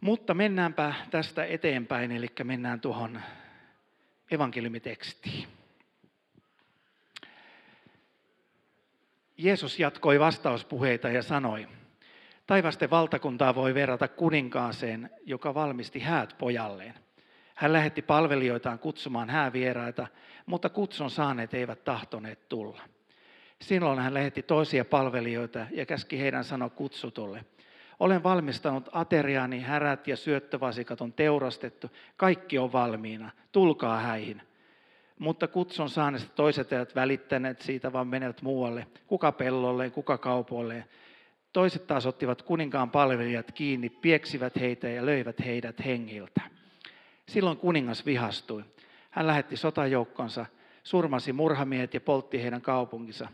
Mutta mennäänpä tästä eteenpäin, eli mennään tuohon evankeliumitekstiin. Jeesus jatkoi vastauspuheita ja sanoi, Taivasten valtakuntaa voi verrata kuninkaaseen, joka valmisti häät pojalleen. Hän lähetti palvelijoitaan kutsumaan häävieraita, mutta kutsun saaneet eivät tahtoneet tulla. Silloin hän lähetti toisia palvelijoita ja käski heidän sanoa kutsutulle. Olen valmistanut ateriaani, härät ja syöttövasikat on teurastettu, kaikki on valmiina, tulkaa häihin. Mutta kutsun saaneesta toiset eivät välittäneet siitä, vaan menevät muualle, kuka pellolleen, kuka kaupolleen. Toiset taas ottivat kuninkaan palvelijat kiinni, pieksivät heitä ja löivät heidät hengiltä. Silloin kuningas vihastui. Hän lähetti sotajoukkonsa, surmasi murhamiehet ja poltti heidän kaupunkinsa.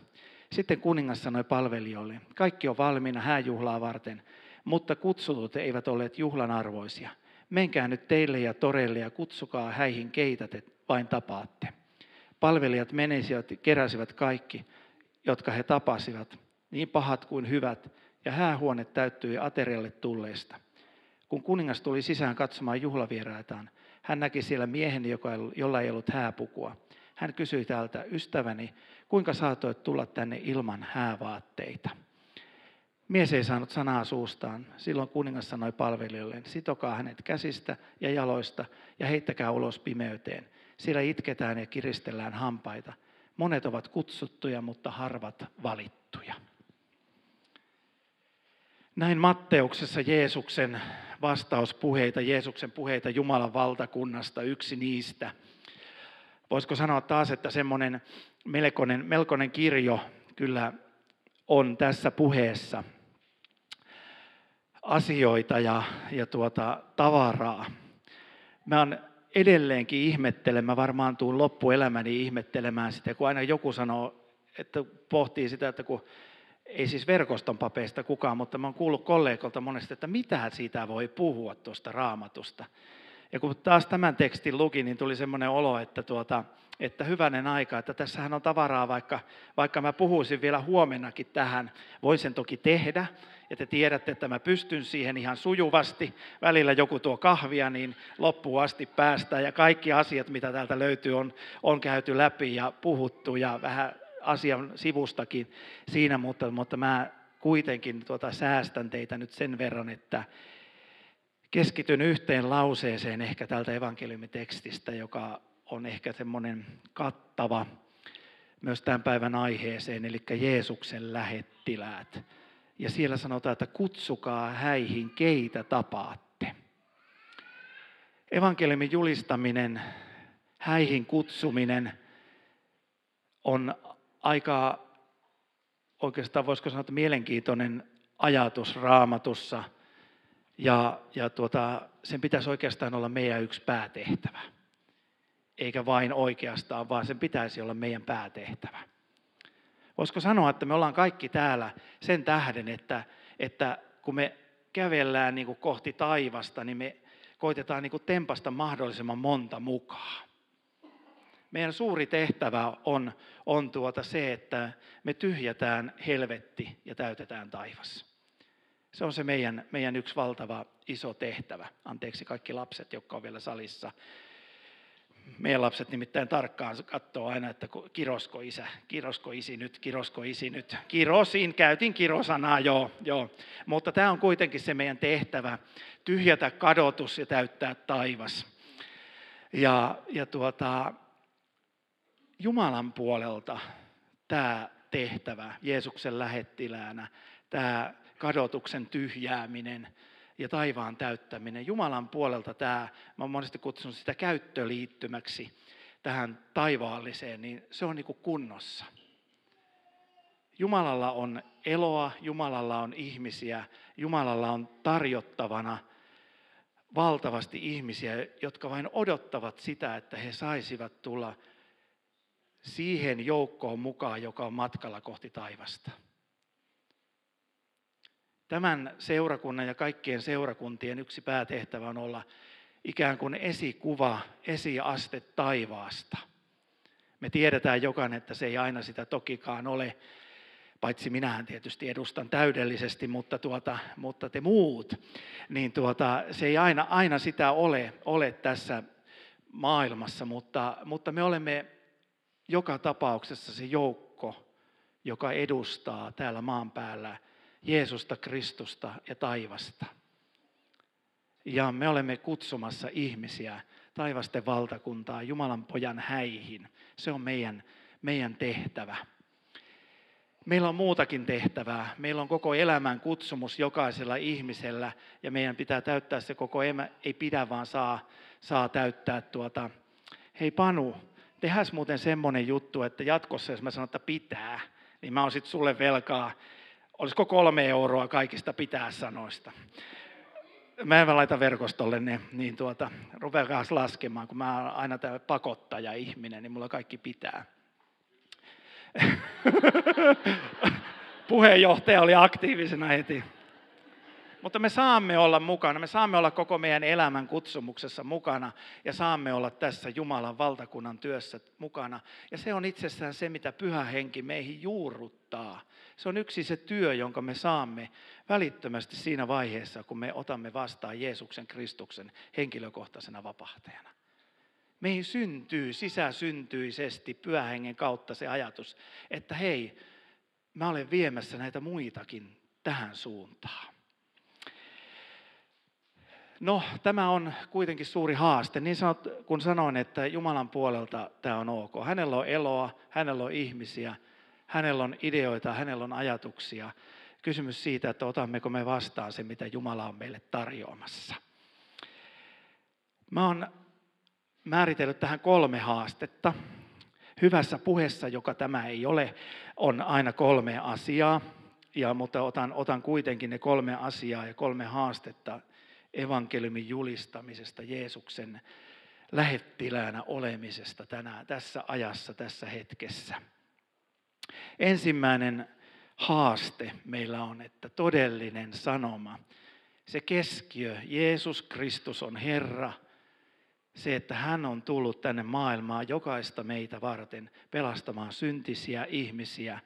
Sitten kuningas sanoi palvelijoille, kaikki on valmiina hääjuhlaa varten, mutta kutsutut eivät olleet juhlan arvoisia. Menkää nyt teille ja toreille ja kutsukaa häihin keitä te vain tapaatte. Palvelijat menisivät ja keräsivät kaikki, jotka he tapasivat, niin pahat kuin hyvät, ja häähuone täyttyi aterialle tulleista. Kun kuningas tuli sisään katsomaan juhlavieraitaan, hän näki siellä miehen, jolla ei ollut hääpukua. Hän kysyi täältä, ystäväni, kuinka saatoit tulla tänne ilman häävaatteita? Mies ei saanut sanaa suustaan. Silloin kuningas sanoi palvelijoille, sitokaa hänet käsistä ja jaloista ja heittäkää ulos pimeyteen. Siellä itketään ja kiristellään hampaita. Monet ovat kutsuttuja, mutta harvat valittuja. Näin Matteuksessa Jeesuksen vastauspuheita, Jeesuksen puheita Jumalan valtakunnasta, yksi niistä. Voisiko sanoa taas, että semmoinen melkoinen, melkoinen kirjo kyllä on tässä puheessa asioita ja, ja tuota, tavaraa. Mä oon edelleenkin ihmettelemään, varmaan tuun loppuelämäni ihmettelemään sitä, kun aina joku sanoo, että pohtii sitä, että kun ei siis verkoston papeista kukaan, mutta mä oon kuullut kollegoilta monesti, että mitä siitä voi puhua tuosta raamatusta. Ja kun taas tämän tekstin luki, niin tuli semmoinen olo, että, tuota, että hyvänen aika, että tässähän on tavaraa, vaikka, vaikka mä puhuisin vielä huomennakin tähän, voin sen toki tehdä, ja te tiedätte, että mä pystyn siihen ihan sujuvasti. Välillä joku tuo kahvia, niin loppuun asti päästään, ja kaikki asiat, mitä täältä löytyy, on, on käyty läpi ja puhuttu, ja vähän asian sivustakin siinä, mutta, mutta mä kuitenkin tuota säästän teitä nyt sen verran, että keskityn yhteen lauseeseen ehkä tältä evankeliumitekstistä, joka on ehkä semmoinen kattava myös tämän päivän aiheeseen, eli Jeesuksen lähettiläät. Ja siellä sanotaan, että kutsukaa häihin, keitä tapaatte. Evankeliumin julistaminen, häihin kutsuminen on aika oikeastaan voisiko sanoa, että mielenkiintoinen ajatus raamatussa. Ja, ja tuota, sen pitäisi oikeastaan olla meidän yksi päätehtävä. Eikä vain oikeastaan, vaan sen pitäisi olla meidän päätehtävä. Voisiko sanoa, että me ollaan kaikki täällä sen tähden, että, että kun me kävellään niin kuin kohti taivasta, niin me koitetaan niin kuin tempasta mahdollisimman monta mukaan meidän suuri tehtävä on, on tuota se, että me tyhjätään helvetti ja täytetään taivas. Se on se meidän, meidän yksi valtava iso tehtävä. Anteeksi kaikki lapset, jotka on vielä salissa. Meidän lapset nimittäin tarkkaan katsoo aina, että kirosko isä, kirosko isi nyt, kirosko isi nyt. Kirosin, käytin kirosanaa, joo, joo. Mutta tämä on kuitenkin se meidän tehtävä, tyhjätä kadotus ja täyttää taivas. Ja, ja tuota, Jumalan puolelta tämä tehtävä Jeesuksen lähettiläänä, tämä kadotuksen tyhjääminen ja taivaan täyttäminen. Jumalan puolelta tämä, mä olen monesti kutsunut sitä käyttöliittymäksi tähän taivaalliseen, niin se on niin kuin kunnossa. Jumalalla on eloa, Jumalalla on ihmisiä, Jumalalla on tarjottavana valtavasti ihmisiä, jotka vain odottavat sitä, että he saisivat tulla siihen joukkoon mukaan, joka on matkalla kohti taivasta. Tämän seurakunnan ja kaikkien seurakuntien yksi päätehtävä on olla ikään kuin esikuva, esiaste taivaasta. Me tiedetään jokainen, että se ei aina sitä tokikaan ole, paitsi minähän tietysti edustan täydellisesti, mutta, tuota, mutta te muut, niin tuota, se ei aina, aina sitä ole, ole tässä maailmassa, mutta, mutta me olemme joka tapauksessa se joukko, joka edustaa täällä maan päällä Jeesusta, Kristusta ja taivasta. Ja me olemme kutsumassa ihmisiä taivasten valtakuntaa Jumalan pojan häihin. Se on meidän, meidän tehtävä. Meillä on muutakin tehtävää. Meillä on koko elämän kutsumus jokaisella ihmisellä ja meidän pitää täyttää se koko elämä. Ei pidä vaan saa, saa täyttää tuota. Hei Panu, tehäs muuten semmoinen juttu, että jatkossa jos mä sanon, että pitää, niin mä oon sitten sulle velkaa, olisiko kolme euroa kaikista pitää sanoista. Mä en laita verkostolle ne, niin tuota, rupeaa laskemaan, kun mä oon aina tämä pakottaja ihminen, niin mulla kaikki pitää. Puheenjohtaja oli aktiivisena heti. Mutta me saamme olla mukana, me saamme olla koko meidän elämän kutsumuksessa mukana ja saamme olla tässä Jumalan valtakunnan työssä mukana. Ja se on itsessään se, mitä pyhä henki meihin juurruttaa. Se on yksi se työ, jonka me saamme välittömästi siinä vaiheessa, kun me otamme vastaan Jeesuksen Kristuksen henkilökohtaisena vapahtajana. Meihin syntyy sisäsyntyisesti pyhähengen kautta se ajatus, että hei, mä olen viemässä näitä muitakin tähän suuntaan. No, tämä on kuitenkin suuri haaste. Niin sanot, kun sanoin, että Jumalan puolelta tämä on ok. Hänellä on eloa, hänellä on ihmisiä, hänellä on ideoita, hänellä on ajatuksia. Kysymys siitä, että otammeko me vastaan se, mitä Jumala on meille tarjoamassa. Mä oon määritellyt tähän kolme haastetta. Hyvässä puheessa, joka tämä ei ole, on aina kolme asiaa, ja, mutta otan, otan kuitenkin ne kolme asiaa ja kolme haastetta evankeliumin julistamisesta, Jeesuksen lähettiläänä olemisesta tänään, tässä ajassa, tässä hetkessä. Ensimmäinen haaste meillä on, että todellinen sanoma, se keskiö, Jeesus Kristus on Herra – se, että hän on tullut tänne maailmaan jokaista meitä varten pelastamaan syntisiä ihmisiä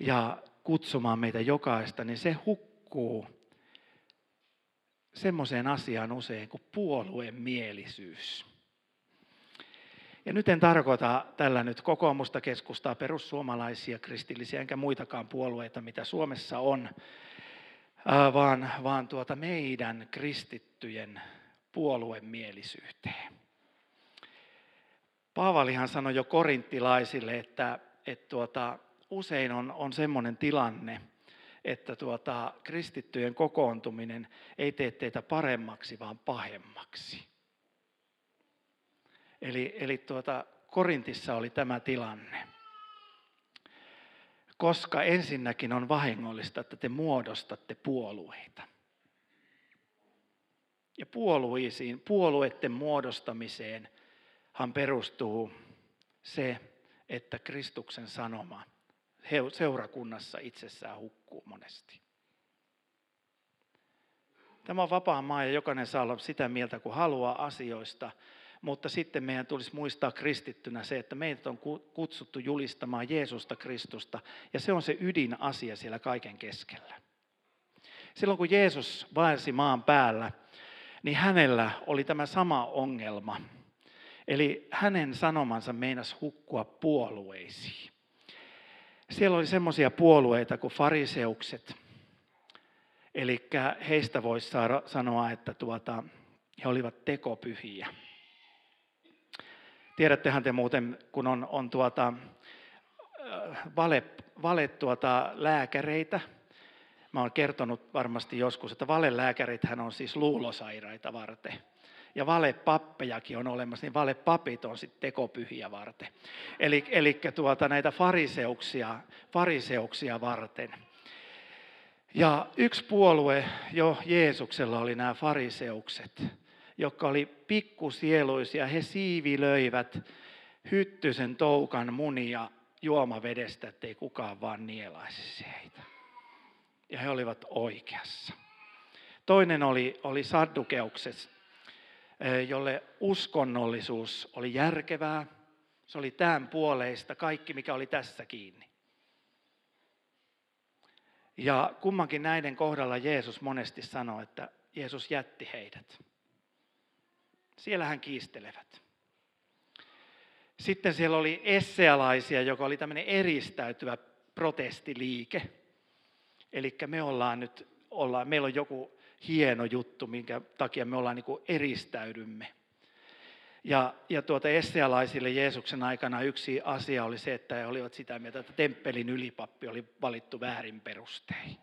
ja kutsumaan meitä jokaista, niin se hukkuu semmoiseen asiaan usein kuin puolueen mielisyys. Ja nyt en tarkoita tällä nyt kokoomusta, keskustaa, perussuomalaisia, kristillisiä enkä muitakaan puolueita, mitä Suomessa on, vaan, vaan tuota meidän kristittyjen puoluemielisyyteen. Paavalihan sanoi jo korinttilaisille, että, että tuota, usein on, on semmoinen tilanne, että tuota, kristittyjen kokoontuminen ei tee teitä paremmaksi, vaan pahemmaksi. Eli, eli tuota, Korintissa oli tämä tilanne. Koska ensinnäkin on vahingollista, että te muodostatte puolueita ja puolueisiin, puolueiden muodostamiseen hän perustuu se, että Kristuksen sanoma seurakunnassa itsessään hukkuu monesti. Tämä on vapaa maa ja jokainen saa olla sitä mieltä, kun haluaa asioista, mutta sitten meidän tulisi muistaa kristittynä se, että meidät on kutsuttu julistamaan Jeesusta Kristusta ja se on se ydinasia siellä kaiken keskellä. Silloin kun Jeesus vaelsi maan päällä, niin hänellä oli tämä sama ongelma. Eli hänen sanomansa meinas hukkua puolueisiin. Siellä oli semmoisia puolueita kuin fariseukset. Eli heistä voisi saada, sanoa, että tuota, he olivat tekopyhiä. Tiedättehän te muuten, kun on, on tuota, vale, vale tuota, lääkäreitä, Mä oon kertonut varmasti joskus, että valelääkärithän on siis luulosairaita varten. Ja valepappejakin on olemassa, niin valepapit on sitten tekopyhiä varten. Eli, eli tuota, näitä fariseuksia, fariseuksia varten. Ja yksi puolue jo Jeesuksella oli nämä fariseukset, jotka oli pikkusieluisia. He siivilöivät hyttysen toukan munia juomavedestä, ettei kukaan vaan nielaisi heitä ja he olivat oikeassa. Toinen oli, oli Saddukeukses, eh, jolle uskonnollisuus oli järkevää. Se oli tämän puoleista kaikki, mikä oli tässä kiinni. Ja kummankin näiden kohdalla Jeesus monesti sanoi, että Jeesus jätti heidät. Siellä hän kiistelevät. Sitten siellä oli essealaisia, joka oli tämmöinen eristäytyvä protestiliike. Eli me ollaan nyt, ollaan, meillä on joku hieno juttu, minkä takia me ollaan niin kuin eristäydymme. Ja, ja tuota essealaisille Jeesuksen aikana yksi asia oli se, että he olivat sitä mieltä, että temppelin ylipappi oli valittu väärin perustein.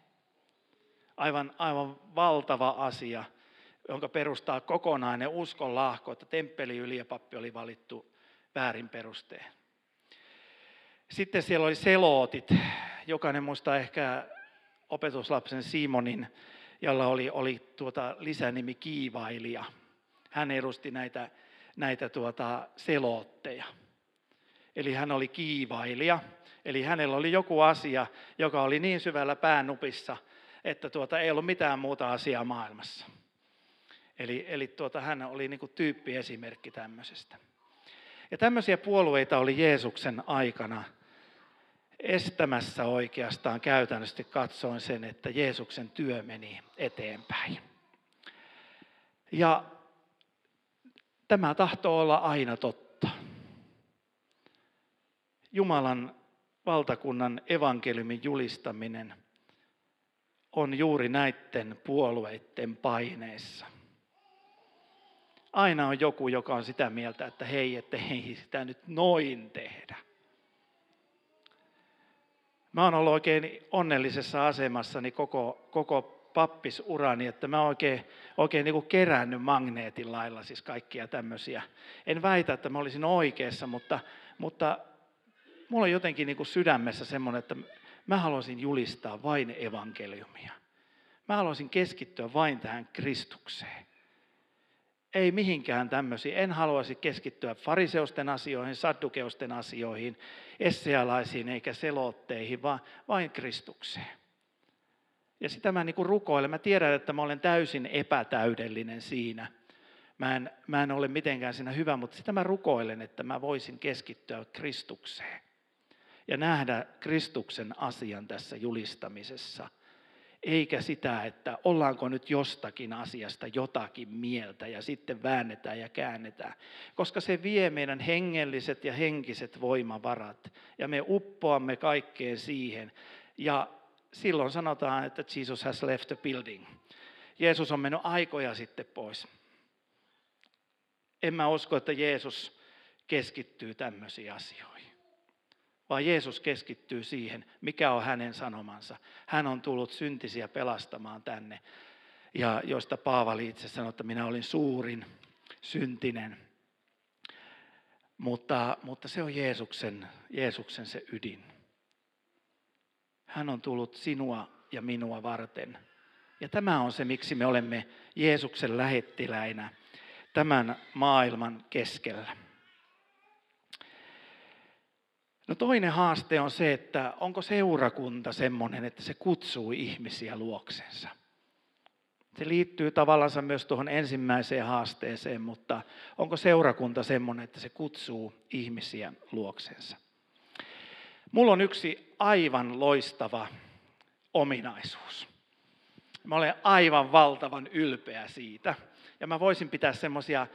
Aivan, aivan valtava asia, jonka perustaa kokonainen uskon lahko, että temppelin ylipappi oli valittu väärin perustein. Sitten siellä oli selootit. Jokainen muistaa ehkä opetuslapsen Simonin, jolla oli, oli tuota lisänimi kiivailija. Hän edusti näitä näitä tuota selotteja. Eli hän oli kiivailija, eli hänellä oli joku asia, joka oli niin syvällä päänupissa, että tuota, ei ollut mitään muuta asiaa maailmassa. Eli, eli tuota, hän oli niin tyyppiesimerkki tämmöisestä. Ja tämmöisiä puolueita oli Jeesuksen aikana estämässä oikeastaan käytännössä katsoen sen, että Jeesuksen työ meni eteenpäin. Ja Tämä tahtoo olla aina totta. Jumalan valtakunnan evankeliumin julistaminen on juuri näiden puolueiden paineissa. Aina on joku, joka on sitä mieltä, että hei, että ei sitä nyt noin tehdä. Mä oon ollut oikein onnellisessa asemassani koko, koko pappisurani, että mä oikein, oikein niin kuin kerännyt magneetin lailla siis kaikkia tämmöisiä. En väitä, että mä olisin oikeassa, mutta, mutta mulla on jotenkin niin kuin sydämessä semmoinen, että mä haluaisin julistaa vain evankeliumia. Mä haluaisin keskittyä vain tähän Kristukseen. Ei mihinkään tämmöisiin. En haluaisi keskittyä fariseusten asioihin, saddukeusten asioihin, essealaisiin eikä selotteihin, vaan vain Kristukseen. Ja sitä mä niin rukoilen. Mä tiedän, että mä olen täysin epätäydellinen siinä. Mä en, mä en ole mitenkään siinä hyvä, mutta sitä mä rukoilen, että mä voisin keskittyä Kristukseen. Ja nähdä Kristuksen asian tässä julistamisessa. Eikä sitä, että ollaanko nyt jostakin asiasta jotakin mieltä ja sitten väännetään ja käännetään. Koska se vie meidän hengelliset ja henkiset voimavarat. Ja me uppoamme kaikkeen siihen. Ja silloin sanotaan, että Jesus has left the building. Jeesus on mennyt aikoja sitten pois. En mä usko, että Jeesus keskittyy tämmöisiin asioihin. Vaan Jeesus keskittyy siihen, mikä on hänen sanomansa. Hän on tullut syntisiä pelastamaan tänne. Ja josta Paavali itse sanoi, että minä olin suurin syntinen. Mutta, mutta se on Jeesuksen, Jeesuksen se ydin. Hän on tullut sinua ja minua varten. Ja tämä on se, miksi me olemme Jeesuksen lähettiläinä tämän maailman keskellä. No toinen haaste on se, että onko seurakunta semmoinen, että se kutsuu ihmisiä luoksensa. Se liittyy tavallaan myös tuohon ensimmäiseen haasteeseen, mutta onko seurakunta semmoinen, että se kutsuu ihmisiä luoksensa? Mulla on yksi aivan loistava ominaisuus. Mä olen aivan valtavan ylpeä siitä. Ja mä voisin pitää semmoisia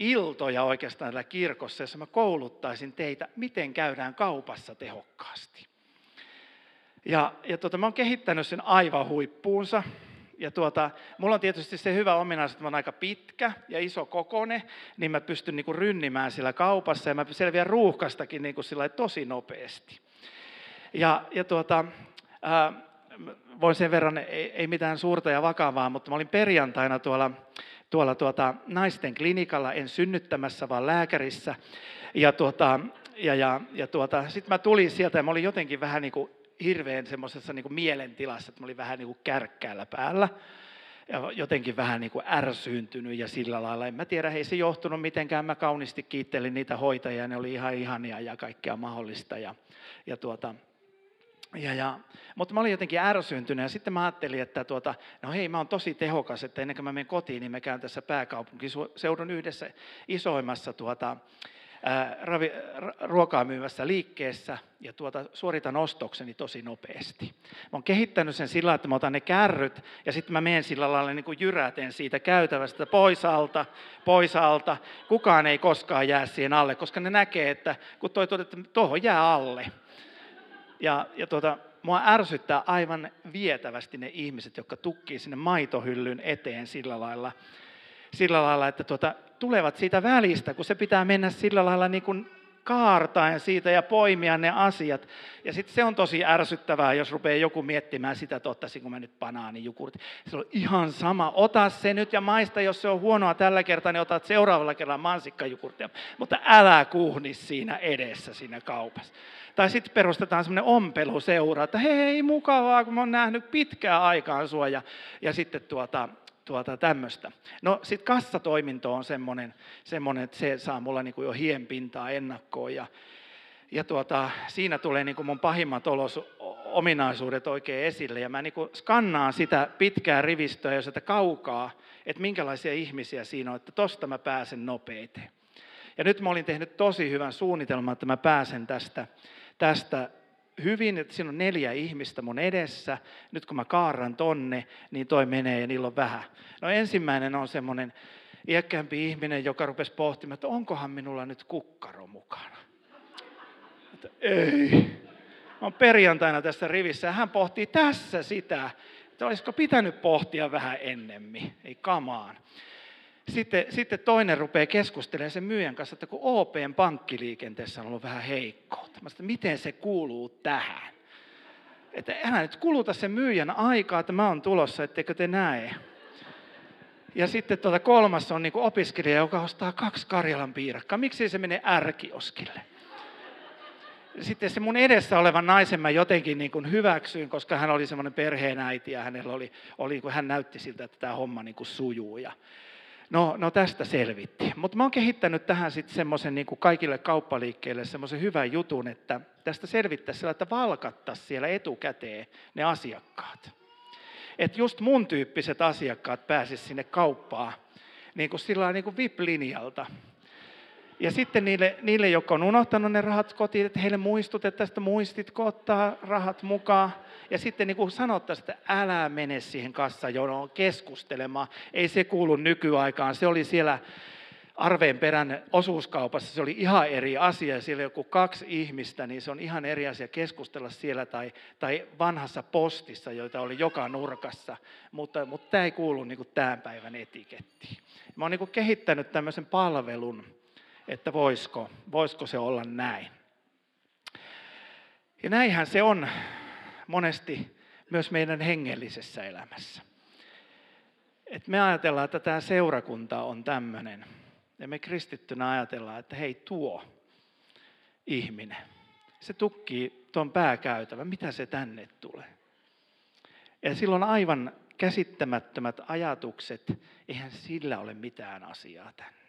iltoja oikeastaan täällä kirkossa, jossa mä kouluttaisin teitä, miten käydään kaupassa tehokkaasti. Ja, ja tuota, mä oon kehittänyt sen aivan huippuunsa. Ja tuota, mulla on tietysti se hyvä ominaisuus, että mä oon aika pitkä ja iso kokone, niin mä pystyn niin kuin rynnimään sillä kaupassa ja mä selviän ruuhkastakin niin kuin sillä tosi nopeasti. Ja, ja tuota, ää, voin sen verran, ei, ei mitään suurta ja vakavaa, mutta mä olin perjantaina tuolla, tuolla tuota, naisten klinikalla, en synnyttämässä, vaan lääkärissä. Ja, tuota, ja, ja, ja tuota, sitten mä tulin sieltä ja mä olin jotenkin vähän niin kuin hirveän semmoisessa niin kuin mielentilassa, että mä olin vähän niin kuin kärkkäällä päällä ja jotenkin vähän niin kuin ärsyyntynyt ja sillä lailla. En mä tiedä, ei se johtunut mitenkään. Mä kauniisti kiittelin niitä hoitajia, ne oli ihan ihania ja kaikkea mahdollista. Ja, ja tuota, ja, ja, mutta mä olin jotenkin ärsyntynyt ja sitten mä ajattelin, että tuota, no hei, mä oon tosi tehokas, että ennen kuin mä menen kotiin, niin mä käyn tässä pääkaupunkiseudun yhdessä isoimmassa tuota, ää, ravi, ruokaa myyvässä liikkeessä ja tuota, suoritan ostokseni tosi nopeasti. Mä oon kehittänyt sen sillä että mä otan ne kärryt ja sitten mä menen sillä lailla niin kuin jyräten siitä käytävästä pois alta, pois alta. Kukaan ei koskaan jää siihen alle, koska ne näkee, että kun toi että tuohon jää alle. Ja, ja tuota, mua ärsyttää aivan vietävästi ne ihmiset, jotka tukkii sinne maitohyllyn eteen sillä lailla, sillä lailla että tuota, tulevat siitä välistä, kun se pitää mennä sillä lailla niin kuin kaartaen siitä ja poimia ne asiat. Ja sitten se on tosi ärsyttävää, jos rupeaa joku miettimään sitä, että ottaisinko mä nyt banaanijukurt. Se on ihan sama, ota se nyt ja maista, jos se on huonoa tällä kertaa, niin otat seuraavalla kerralla mansikkajukurttia. Mutta älä kuhni siinä edessä siinä kaupassa. Tai sitten perustetaan semmoinen ompeluseura, että hei mukavaa, kun mä oon nähnyt pitkään aikaan sua. Ja, ja sitten tuota, tuota, tämmöistä. No sitten kassatoiminto on semmoinen, semmoinen, että se saa mulla niin kuin jo hienpintaa ennakkoon ja, ja tuota, siinä tulee niin kuin mun pahimmat olos, ominaisuudet oikein esille ja mä niin kuin skannaan sitä pitkää rivistöä ja sitä kaukaa, että minkälaisia ihmisiä siinä on, että tosta mä pääsen nopeiten. Ja nyt mä olin tehnyt tosi hyvän suunnitelman, että mä pääsen tästä, tästä hyvin, että siinä on neljä ihmistä mun edessä. Nyt kun mä kaaran tonne, niin toi menee ja niillä on vähän. No ensimmäinen on semmoinen iäkkäämpi ihminen, joka rupesi pohtimaan, että onkohan minulla nyt kukkaro mukana. Että ei. Mä oon perjantaina tässä rivissä ja hän pohtii tässä sitä, että olisiko pitänyt pohtia vähän ennemmin. Ei kamaan. Sitten, sitten toinen rupeaa keskustelemaan sen myyjän kanssa, että kun OPn pankkiliikenteessä on ollut vähän heikkoutta. Mä sanoin, miten se kuuluu tähän? Että älä nyt kuluta sen myyjän aikaa, että mä oon tulossa, etteikö te näe. Ja sitten tuota kolmas on niin opiskelija, joka ostaa kaksi Karjalan piirakkaa. Miksi se menee ärkioskille? Sitten se mun edessä olevan naisen mä jotenkin niin kuin hyväksyin, koska hän oli semmoinen perheenäiti ja hänellä oli, oli, hän näytti siltä, että tämä homma niin kuin sujuu. Ja, No, no tästä selvitti. Mutta mä oon kehittänyt tähän sitten semmoisen niin kaikille kauppaliikkeille semmoisen hyvän jutun, että tästä selvittäisi sillä, että valkattaisiin siellä etukäteen ne asiakkaat. Että just mun tyyppiset asiakkaat pääsisivät sinne kauppaan niin kuin sillä niin kuin VIP-linjalta. Ja sitten niille, niille, jotka on unohtanut ne rahat kotiin, että heille muistutettaisiin, että muistitko ottaa rahat mukaan. Ja sitten niin kuin sanottaisiin, että älä mene siihen kassajonoon keskustelemaan. Ei se kuulu nykyaikaan. Se oli siellä Arveen perän osuuskaupassa, se oli ihan eri asia. Siellä joku kaksi ihmistä, niin se on ihan eri asia keskustella siellä tai, tai vanhassa postissa, joita oli joka nurkassa. Mutta, mutta tämä ei kuulu niin kuin tämän päivän etikettiin. Mä oon niin kuin kehittänyt tämmöisen palvelun, että voisiko, voisiko se olla näin. Ja näinhän se on monesti myös meidän hengellisessä elämässä. Et me ajatellaan, että tämä seurakunta on tämmöinen. Ja me kristittynä ajatellaan, että hei tuo ihminen, se tukkii tuon pääkäytävän, mitä se tänne tulee. Ja silloin aivan käsittämättömät ajatukset, eihän sillä ole mitään asiaa tänne.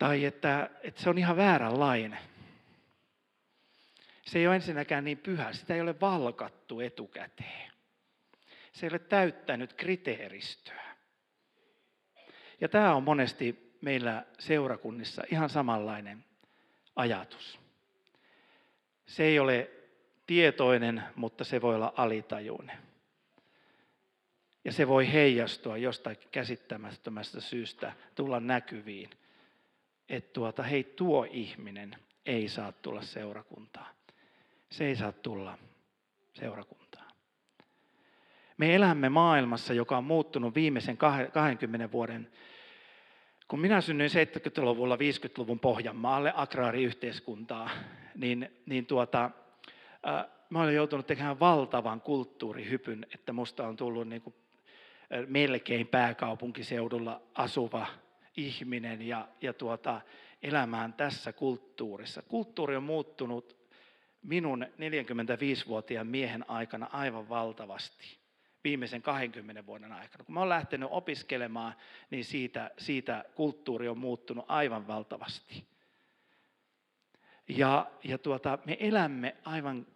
Tai että, että se on ihan vääränlainen. Se ei ole ensinnäkään niin pyhä, sitä ei ole valkattu etukäteen. Se ei ole täyttänyt kriteeristöä. Ja tämä on monesti meillä seurakunnissa ihan samanlainen ajatus. Se ei ole tietoinen, mutta se voi olla alitajuinen. Ja se voi heijastua jostain käsittämättömästä syystä, tulla näkyviin että tuota, hei tuo ihminen ei saa tulla seurakuntaan. Se ei saa tulla seurakuntaan. Me elämme maailmassa, joka on muuttunut viimeisen 20 vuoden kun minä synnyin 70-luvulla 50-luvun Pohjanmaalle agraariyhteiskuntaa, niin, niin tuota, äh, mä olen joutunut tekemään valtavan kulttuurihypyn, että musta on tullut niin kuin, melkein pääkaupunkiseudulla asuva ihminen ja, ja tuota, elämään tässä kulttuurissa. Kulttuuri on muuttunut minun 45-vuotiaan miehen aikana aivan valtavasti viimeisen 20 vuoden aikana. Kun mä olen lähtenyt opiskelemaan, niin siitä, siitä kulttuuri on muuttunut aivan valtavasti. Ja, ja tuota, me elämme aivan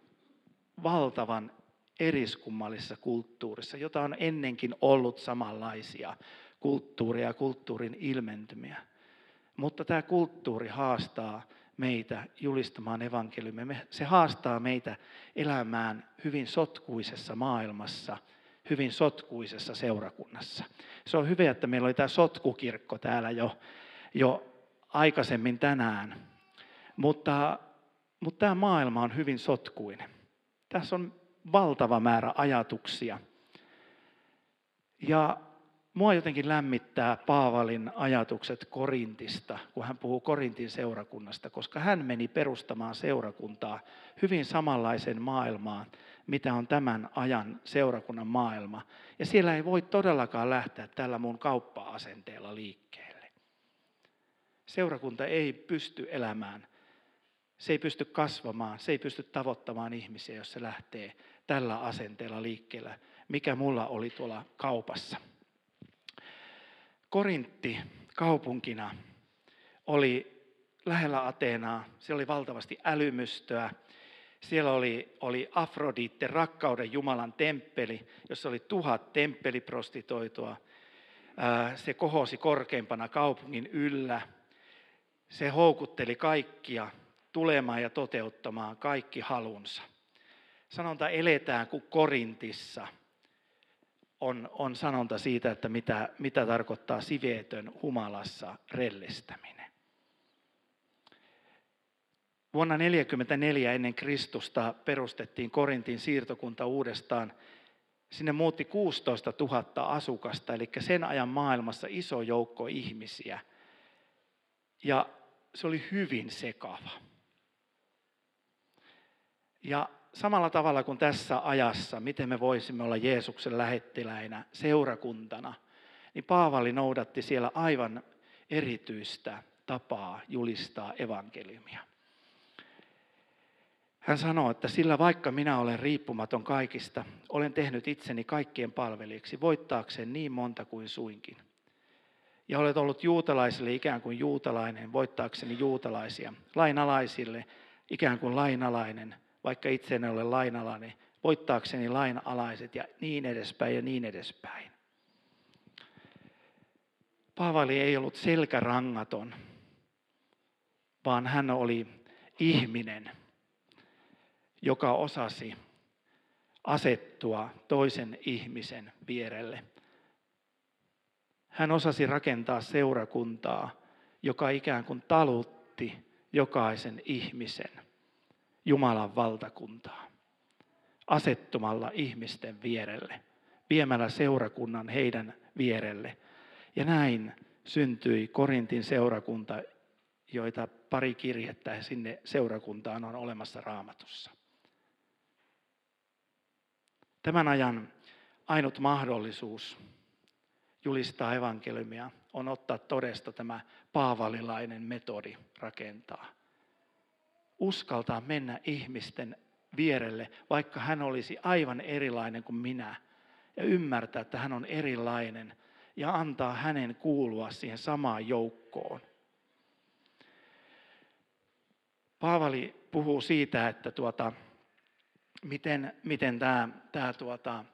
valtavan eriskummallisessa kulttuurissa, jota on ennenkin ollut samanlaisia kulttuuria ja kulttuurin ilmentymiä. Mutta tämä kulttuuri haastaa meitä julistamaan evankeliumia. Se haastaa meitä elämään hyvin sotkuisessa maailmassa, hyvin sotkuisessa seurakunnassa. Se on hyvä, että meillä oli tämä sotkukirkko täällä jo, jo aikaisemmin tänään. Mutta, mutta tämä maailma on hyvin sotkuinen. Tässä on valtava määrä ajatuksia. Ja mua jotenkin lämmittää Paavalin ajatukset Korintista, kun hän puhuu Korintin seurakunnasta, koska hän meni perustamaan seurakuntaa hyvin samanlaisen maailmaan, mitä on tämän ajan seurakunnan maailma. Ja siellä ei voi todellakaan lähteä tällä mun kauppa-asenteella liikkeelle. Seurakunta ei pysty elämään, se ei pysty kasvamaan, se ei pysty tavoittamaan ihmisiä, jos se lähtee tällä asenteella liikkeelle, mikä mulla oli tuolla kaupassa. Korintti kaupunkina oli lähellä Ateenaa. Siellä oli valtavasti älymystöä. Siellä oli, oli Afrodiitte, rakkauden Jumalan temppeli, jossa oli tuhat temppeliprostitoitua. Se kohosi korkeimpana kaupungin yllä. Se houkutteli kaikkia tulemaan ja toteuttamaan kaikki halunsa. Sanonta eletään kuin Korintissa – on, on sanonta siitä, että mitä, mitä tarkoittaa siveetön humalassa rellistäminen. Vuonna 1944 ennen Kristusta perustettiin Korintin siirtokunta uudestaan. Sinne muutti 16 000 asukasta, eli sen ajan maailmassa iso joukko ihmisiä. Ja se oli hyvin sekava. Ja samalla tavalla kuin tässä ajassa, miten me voisimme olla Jeesuksen lähettiläinä seurakuntana, niin Paavali noudatti siellä aivan erityistä tapaa julistaa evankeliumia. Hän sanoo, että sillä vaikka minä olen riippumaton kaikista, olen tehnyt itseni kaikkien palvelijaksi, voittaakseen niin monta kuin suinkin. Ja olet ollut juutalaisille ikään kuin juutalainen, voittaakseni juutalaisia, lainalaisille ikään kuin lainalainen, vaikka itse en ole lainalainen, voittaakseni lainalaiset ja niin edespäin ja niin edespäin. Paavali ei ollut selkärangaton, vaan hän oli ihminen, joka osasi asettua toisen ihmisen vierelle. Hän osasi rakentaa seurakuntaa, joka ikään kuin talutti jokaisen ihmisen Jumalan valtakuntaa asettumalla ihmisten vierelle, viemällä seurakunnan heidän vierelle. Ja näin syntyi Korintin seurakunta, joita pari kirjettä sinne seurakuntaan on olemassa raamatussa. Tämän ajan ainut mahdollisuus julistaa evankeliumia on ottaa todesta tämä paavalilainen metodi rakentaa uskaltaa mennä ihmisten vierelle, vaikka hän olisi aivan erilainen kuin minä. Ja ymmärtää, että hän on erilainen ja antaa hänen kuulua siihen samaan joukkoon. Paavali puhuu siitä, että tuota, miten, miten tämä, tämä tuota,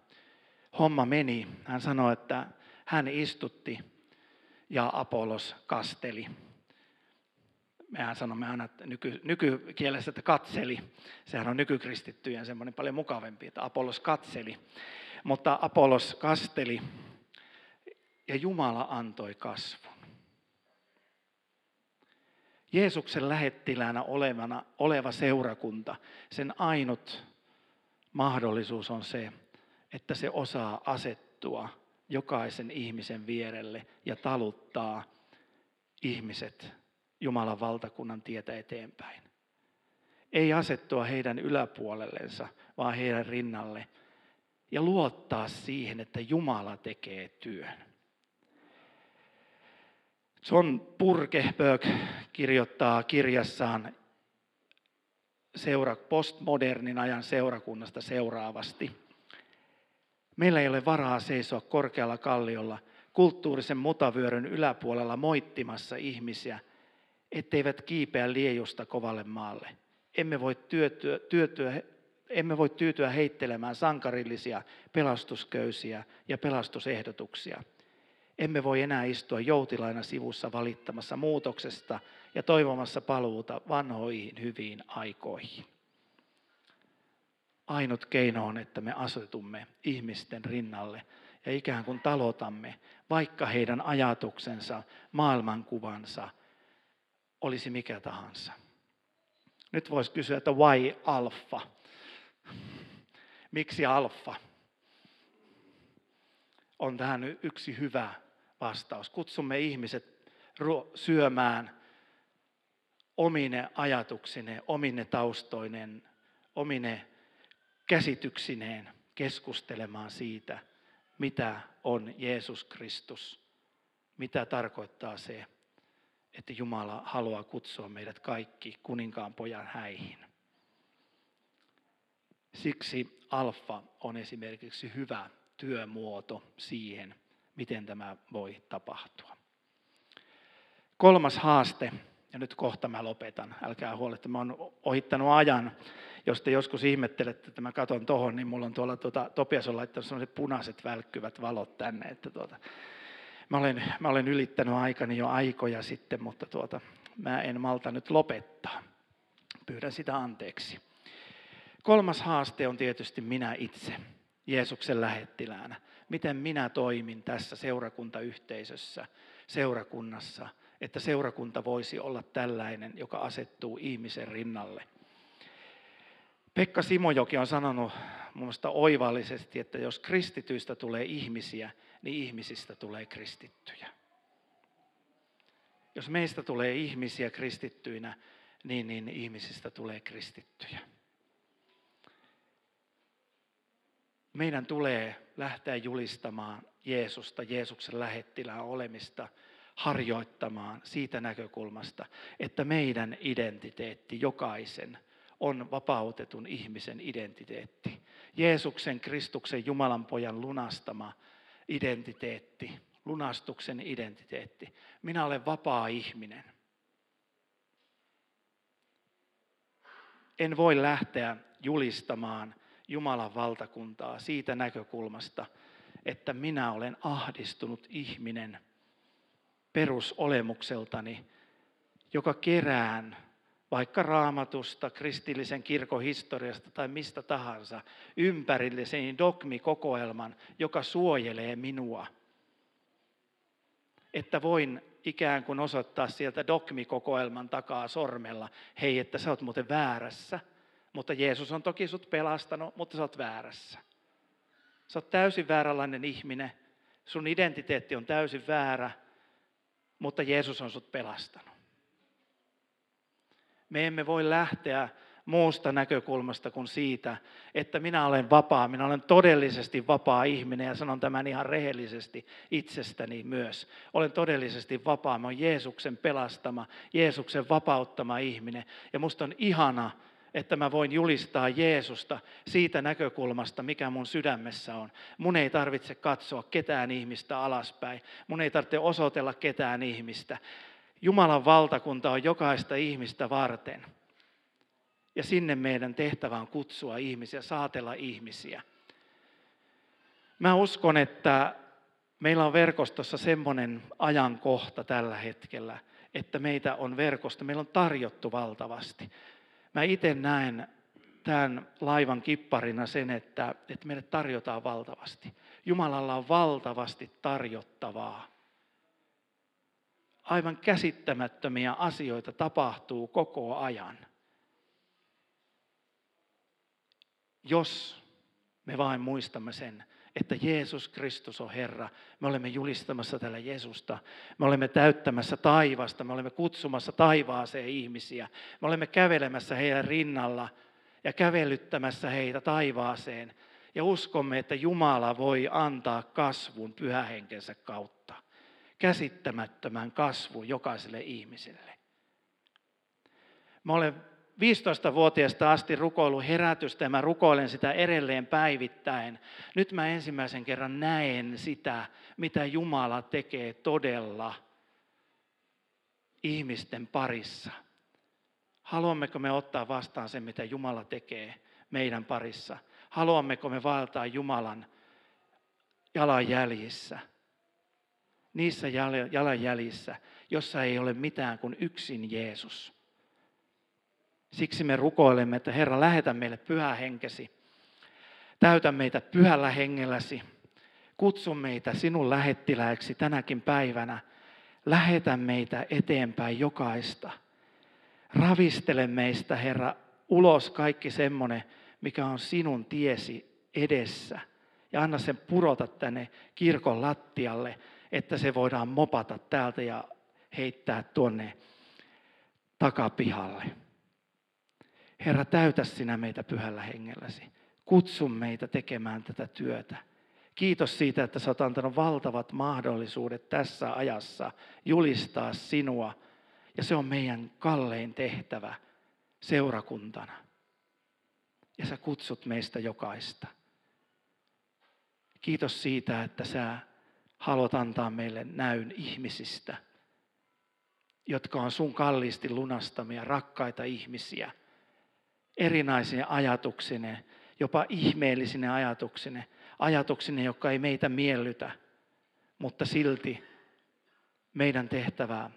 homma meni. Hän sanoi, että hän istutti ja Apollos kasteli mehän sanomme aina että nyky, nykykielessä, että katseli. Sehän on nykykristittyjen semmoinen paljon mukavempi, että Apollos katseli. Mutta Apollos kasteli ja Jumala antoi kasvun. Jeesuksen lähettiläänä olevana, oleva seurakunta, sen ainut mahdollisuus on se, että se osaa asettua jokaisen ihmisen vierelle ja taluttaa ihmiset Jumalan valtakunnan tietä eteenpäin. Ei asettua heidän yläpuolellensa, vaan heidän rinnalle ja luottaa siihen, että Jumala tekee työn. John Purkeberg kirjoittaa kirjassaan seura, postmodernin ajan seurakunnasta seuraavasti. Meillä ei ole varaa seisoa korkealla kalliolla kulttuurisen mutavyöryn yläpuolella moittimassa ihmisiä – etteivät kiipeä liejusta kovalle maalle. Emme voi, työtyä, työtyä, emme voi tyytyä heittelemään sankarillisia pelastusköysiä ja pelastusehdotuksia. Emme voi enää istua joutilaina sivussa valittamassa muutoksesta ja toivomassa paluuta vanhoihin hyviin aikoihin. Ainut keino on, että me asetumme ihmisten rinnalle ja ikään kuin talotamme, vaikka heidän ajatuksensa, maailmankuvansa olisi mikä tahansa. Nyt voisi kysyä, että why alfa? Miksi alfa? On tähän yksi hyvä vastaus. Kutsumme ihmiset syömään omine ajatuksineen, omine taustoinen, omine käsityksineen keskustelemaan siitä, mitä on Jeesus Kristus, mitä tarkoittaa se, että Jumala haluaa kutsua meidät kaikki kuninkaan pojan häihin. Siksi alfa on esimerkiksi hyvä työmuoto siihen, miten tämä voi tapahtua. Kolmas haaste, ja nyt kohta mä lopetan, älkää huoletta, mä oon ohittanut ajan. Jos te joskus ihmettelette, että mä katon tohon, niin mulla on tuolla, tuota, Topias on laittanut sellaiset punaiset välkkyvät valot tänne, että tuota, mä, olen, mä olen ylittänyt aikani jo aikoja sitten, mutta tuota, mä en malta nyt lopettaa. Pyydän sitä anteeksi. Kolmas haaste on tietysti minä itse, Jeesuksen lähettiläänä. Miten minä toimin tässä seurakuntayhteisössä, seurakunnassa, että seurakunta voisi olla tällainen, joka asettuu ihmisen rinnalle. Pekka Simojoki on sanonut minusta oivallisesti, että jos kristityistä tulee ihmisiä, niin ihmisistä tulee kristittyjä. Jos meistä tulee ihmisiä kristittyinä, niin, niin ihmisistä tulee kristittyjä. Meidän tulee lähteä julistamaan Jeesusta, Jeesuksen lähettilään olemista, harjoittamaan siitä näkökulmasta, että meidän identiteetti, jokaisen, on vapautetun ihmisen identiteetti. Jeesuksen, Kristuksen, Jumalan pojan lunastama identiteetti, lunastuksen identiteetti. Minä olen vapaa ihminen. En voi lähteä julistamaan Jumalan valtakuntaa siitä näkökulmasta, että minä olen ahdistunut ihminen perusolemukseltani, joka kerään vaikka raamatusta, kristillisen kirkon historiasta tai mistä tahansa, ympärillisen dogmikokoelman, joka suojelee minua. Että voin ikään kuin osoittaa sieltä dogmikokoelman takaa sormella, hei, että sä oot muuten väärässä, mutta Jeesus on toki sut pelastanut, mutta sä oot väärässä. Sä oot täysin vääränlainen ihminen, sun identiteetti on täysin väärä, mutta Jeesus on sut pelastanut. Me emme voi lähteä muusta näkökulmasta kuin siitä, että minä olen vapaa, minä olen todellisesti vapaa ihminen ja sanon tämän ihan rehellisesti itsestäni myös. Olen todellisesti vapaa, mä olen Jeesuksen pelastama, Jeesuksen vapauttama ihminen ja musta on ihana, että mä voin julistaa Jeesusta siitä näkökulmasta, mikä mun sydämessä on. Mun ei tarvitse katsoa ketään ihmistä alaspäin. Mun ei tarvitse osoitella ketään ihmistä. Jumalan valtakunta on jokaista ihmistä varten. Ja sinne meidän tehtävä on kutsua ihmisiä, saatella ihmisiä. Mä uskon, että meillä on verkostossa semmoinen ajankohta tällä hetkellä, että meitä on verkosto, meillä on tarjottu valtavasti. Mä itse näen tämän laivan kipparina sen, että, että meille tarjotaan valtavasti. Jumalalla on valtavasti tarjottavaa aivan käsittämättömiä asioita tapahtuu koko ajan. Jos me vain muistamme sen, että Jeesus Kristus on Herra. Me olemme julistamassa tällä Jeesusta. Me olemme täyttämässä taivasta. Me olemme kutsumassa taivaaseen ihmisiä. Me olemme kävelemässä heidän rinnalla ja kävelyttämässä heitä taivaaseen. Ja uskomme, että Jumala voi antaa kasvun pyhähenkensä kautta käsittämättömän kasvun jokaiselle ihmiselle. Mä olen 15-vuotiaasta asti rukoillut herätystä ja mä rukoilen sitä edelleen päivittäin. Nyt mä ensimmäisen kerran näen sitä, mitä Jumala tekee todella ihmisten parissa. Haluammeko me ottaa vastaan sen, mitä Jumala tekee meidän parissa? Haluammeko me vaeltaa Jumalan jalanjäljissä? Niissä jalanjäljissä, jossa ei ole mitään kuin yksin Jeesus. Siksi me rukoilemme, että Herra, lähetä meille pyhä henkesi. Täytä meitä pyhällä hengelläsi. Kutsu meitä sinun lähettiläiksi tänäkin päivänä. Lähetä meitä eteenpäin jokaista. Ravistele meistä, Herra, ulos kaikki semmoinen, mikä on sinun tiesi edessä. Ja anna sen purota tänne kirkon lattialle, että se voidaan mopata täältä ja heittää tuonne takapihalle. Herra, täytä sinä meitä pyhällä hengelläsi. Kutsu meitä tekemään tätä työtä. Kiitos siitä, että sä oot antanut valtavat mahdollisuudet tässä ajassa julistaa sinua. Ja se on meidän kallein tehtävä seurakuntana. Ja sä kutsut meistä jokaista. Kiitos siitä, että sä haluat antaa meille näyn ihmisistä, jotka on sun kalliisti lunastamia, rakkaita ihmisiä, erinäisine ajatuksine, jopa ihmeellisine ajatuksine, ajatuksine, jotka ei meitä miellytä, mutta silti meidän tehtävää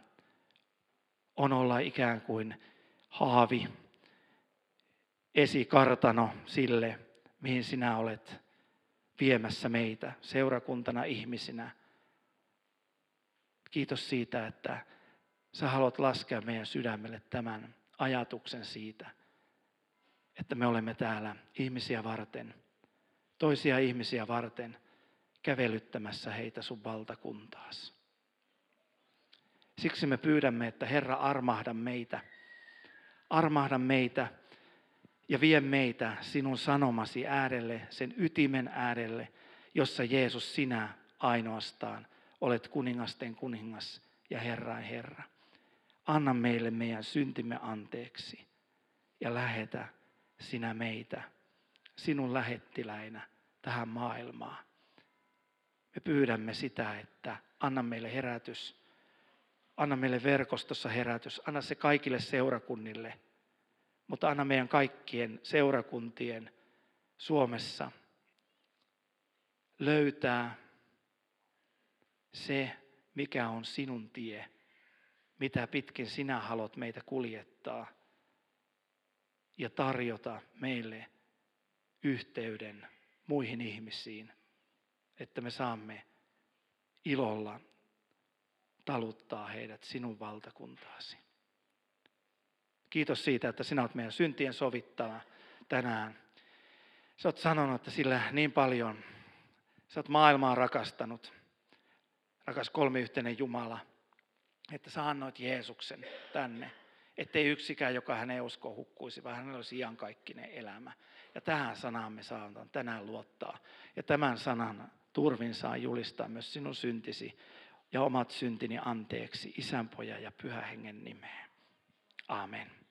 on olla ikään kuin haavi, esikartano sille, mihin sinä olet viemässä meitä seurakuntana ihmisinä. Kiitos siitä, että sä haluat laskea meidän sydämelle tämän ajatuksen siitä, että me olemme täällä ihmisiä varten, toisia ihmisiä varten, kävelyttämässä heitä sun valtakuntaas. Siksi me pyydämme, että Herra armahda meitä, armahda meitä ja vie meitä sinun sanomasi äärelle, sen ytimen äärelle, jossa Jeesus sinä ainoastaan olet kuningasten kuningas ja Herrain Herra. Anna meille meidän syntimme anteeksi ja lähetä sinä meitä sinun lähettiläinä tähän maailmaan. Me pyydämme sitä, että anna meille herätys, anna meille verkostossa herätys, anna se kaikille seurakunnille – mutta anna meidän kaikkien seurakuntien Suomessa löytää se, mikä on sinun tie, mitä pitkin sinä haluat meitä kuljettaa ja tarjota meille yhteyden muihin ihmisiin, että me saamme ilolla taluttaa heidät sinun valtakuntaasi. Kiitos siitä, että sinä olet meidän syntien sovittava tänään. Sä oot sanonut, että sillä niin paljon, sä oot maailmaa rakastanut, rakas kolmiyhteinen Jumala, että sä annoit Jeesuksen tänne, ettei yksikään, joka hänen usko hukkuisi, vaan hänellä olisi iankaikkinen elämä. Ja tähän sanaan me saamme tänään luottaa. Ja tämän sanan turvin saa julistaa myös sinun syntisi ja omat syntini anteeksi, isän, pojan ja pyhä hengen nimeen. Amen.